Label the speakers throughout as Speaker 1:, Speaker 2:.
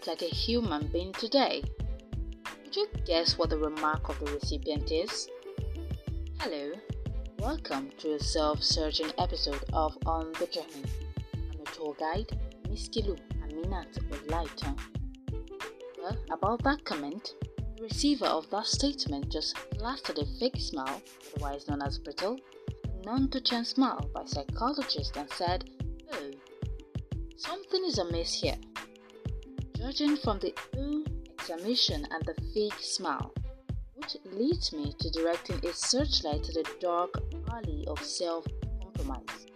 Speaker 1: look like a human being today? Could you guess what the remark of the recipient is? Hello, welcome to a self searching episode of On the Journey. I'm your tour guide, Miss Kilu Aminat Olaiton. Well, about that comment, the receiver of that statement just plastered a fake smile, otherwise known as brittle, a non Duchenne smile by psychologists and said, Oh, something is amiss here. Judging from the ooh exclamation and the fake smile, which leads me to directing a searchlight to the dark alley of self compromise.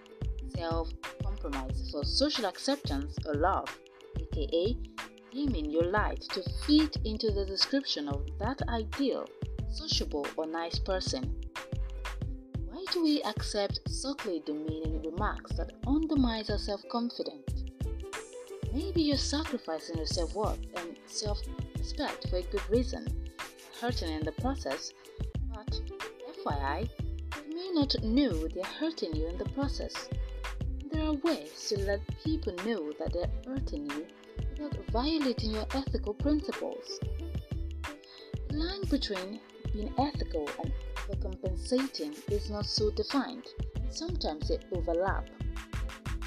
Speaker 1: Self compromise for social acceptance or love, aka dimming your light to fit into the description of that ideal, sociable, or nice person. Why do we accept subtly demeaning remarks that undermines our self confidence? Maybe you're sacrificing your self worth and self respect for a good reason, hurting in the process, but FYI, you may not know they're hurting you in the process. There are ways to let people know that they're hurting you without violating your ethical principles. The line between being ethical and overcompensating is not so defined, sometimes they overlap.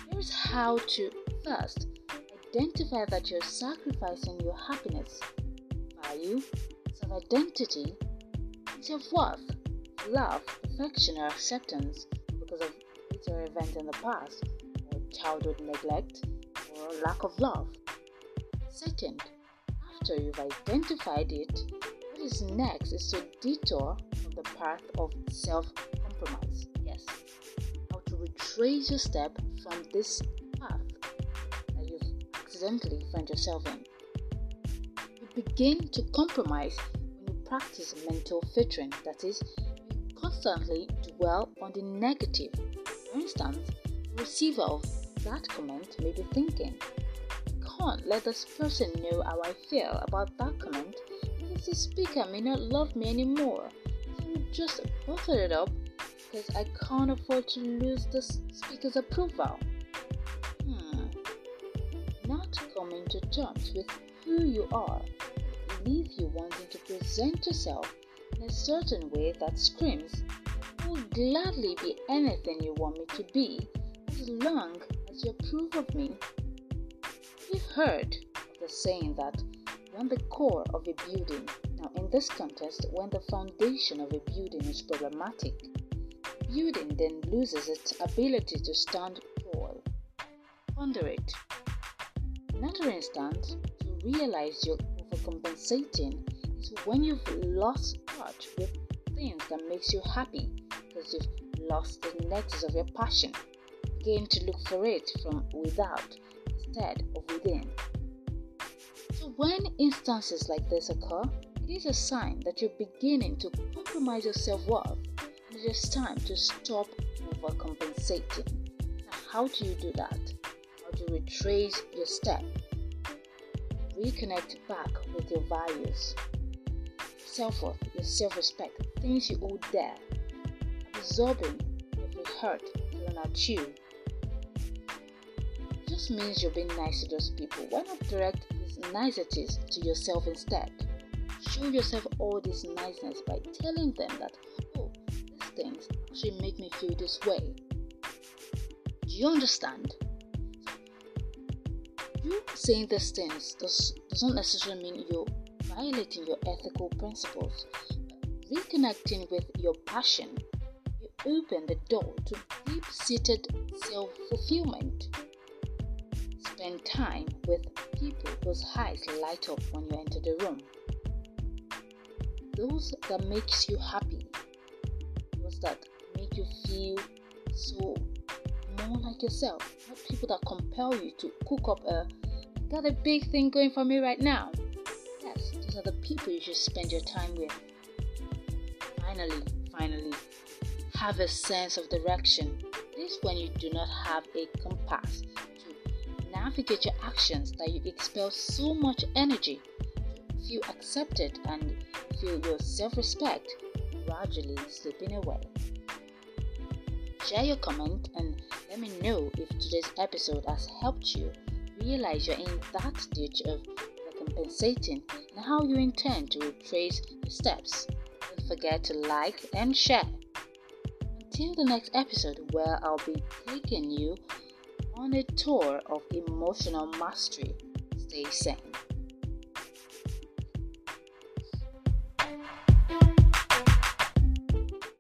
Speaker 1: Here's how to first Identify that you're sacrificing your happiness, value, self identity, self worth, love, affection, or acceptance because of bitter events in the past, or childhood neglect, or lack of love. Second, after you've identified it, what is next is to detour from the path of self compromise. Yes, how to retrace your step from this accidentally find yourself in. You begin to compromise when you practice mental filtering, that is, you constantly dwell on the negative. For instance, the receiver of that comment may be thinking, I can't let this person know how I feel about that comment because the speaker may not love me anymore. So just bottle it up because I can't afford to lose the speaker's approval coming to terms with who you are leave you wanting to present yourself in a certain way that screams, I will gladly be anything you want me to be as long as you approve of me. You've heard the saying that when the core of a building, now in this context, when the foundation of a building is problematic, building then loses its ability to stand tall. Ponder it. Another instance to realize you're overcompensating is when you've lost touch with things that makes you happy because you've lost the nexus of your passion. Begin to look for it from without instead of within. So when instances like this occur, it is a sign that you're beginning to compromise your self-worth and it is time to stop overcompensating. Now, how do you do that? To retrace your step. Reconnect back with your values, self worth, your self respect, things you hold dear, absorbing every hurt thrown at you. It just means you're being nice to those people. Why not direct these niceties to yourself instead? Show yourself all this niceness by telling them that, oh, these things actually make me feel this way. Do you understand? You saying these things does, doesn't necessarily mean you're violating your ethical principles. Reconnecting with your passion, you open the door to deep seated self fulfillment. Spend time with people whose eyes light up when you enter the room. Those that makes you happy. Those that make you feel so more like yourself, not people that compel you to cook up a got a big thing going for me right now. Yes, those are the people you should spend your time with. Finally, finally, have a sense of direction. This is when you do not have a compass to navigate your actions that you expel so much energy feel accepted and feel your self respect gradually slipping away. Share your comment and let me know if today's episode has helped you realize you're in that stage of compensating and how you intend to retrace the steps. Don't forget to like and share. Until the next episode, where I'll be taking you on a tour of emotional mastery, stay sane.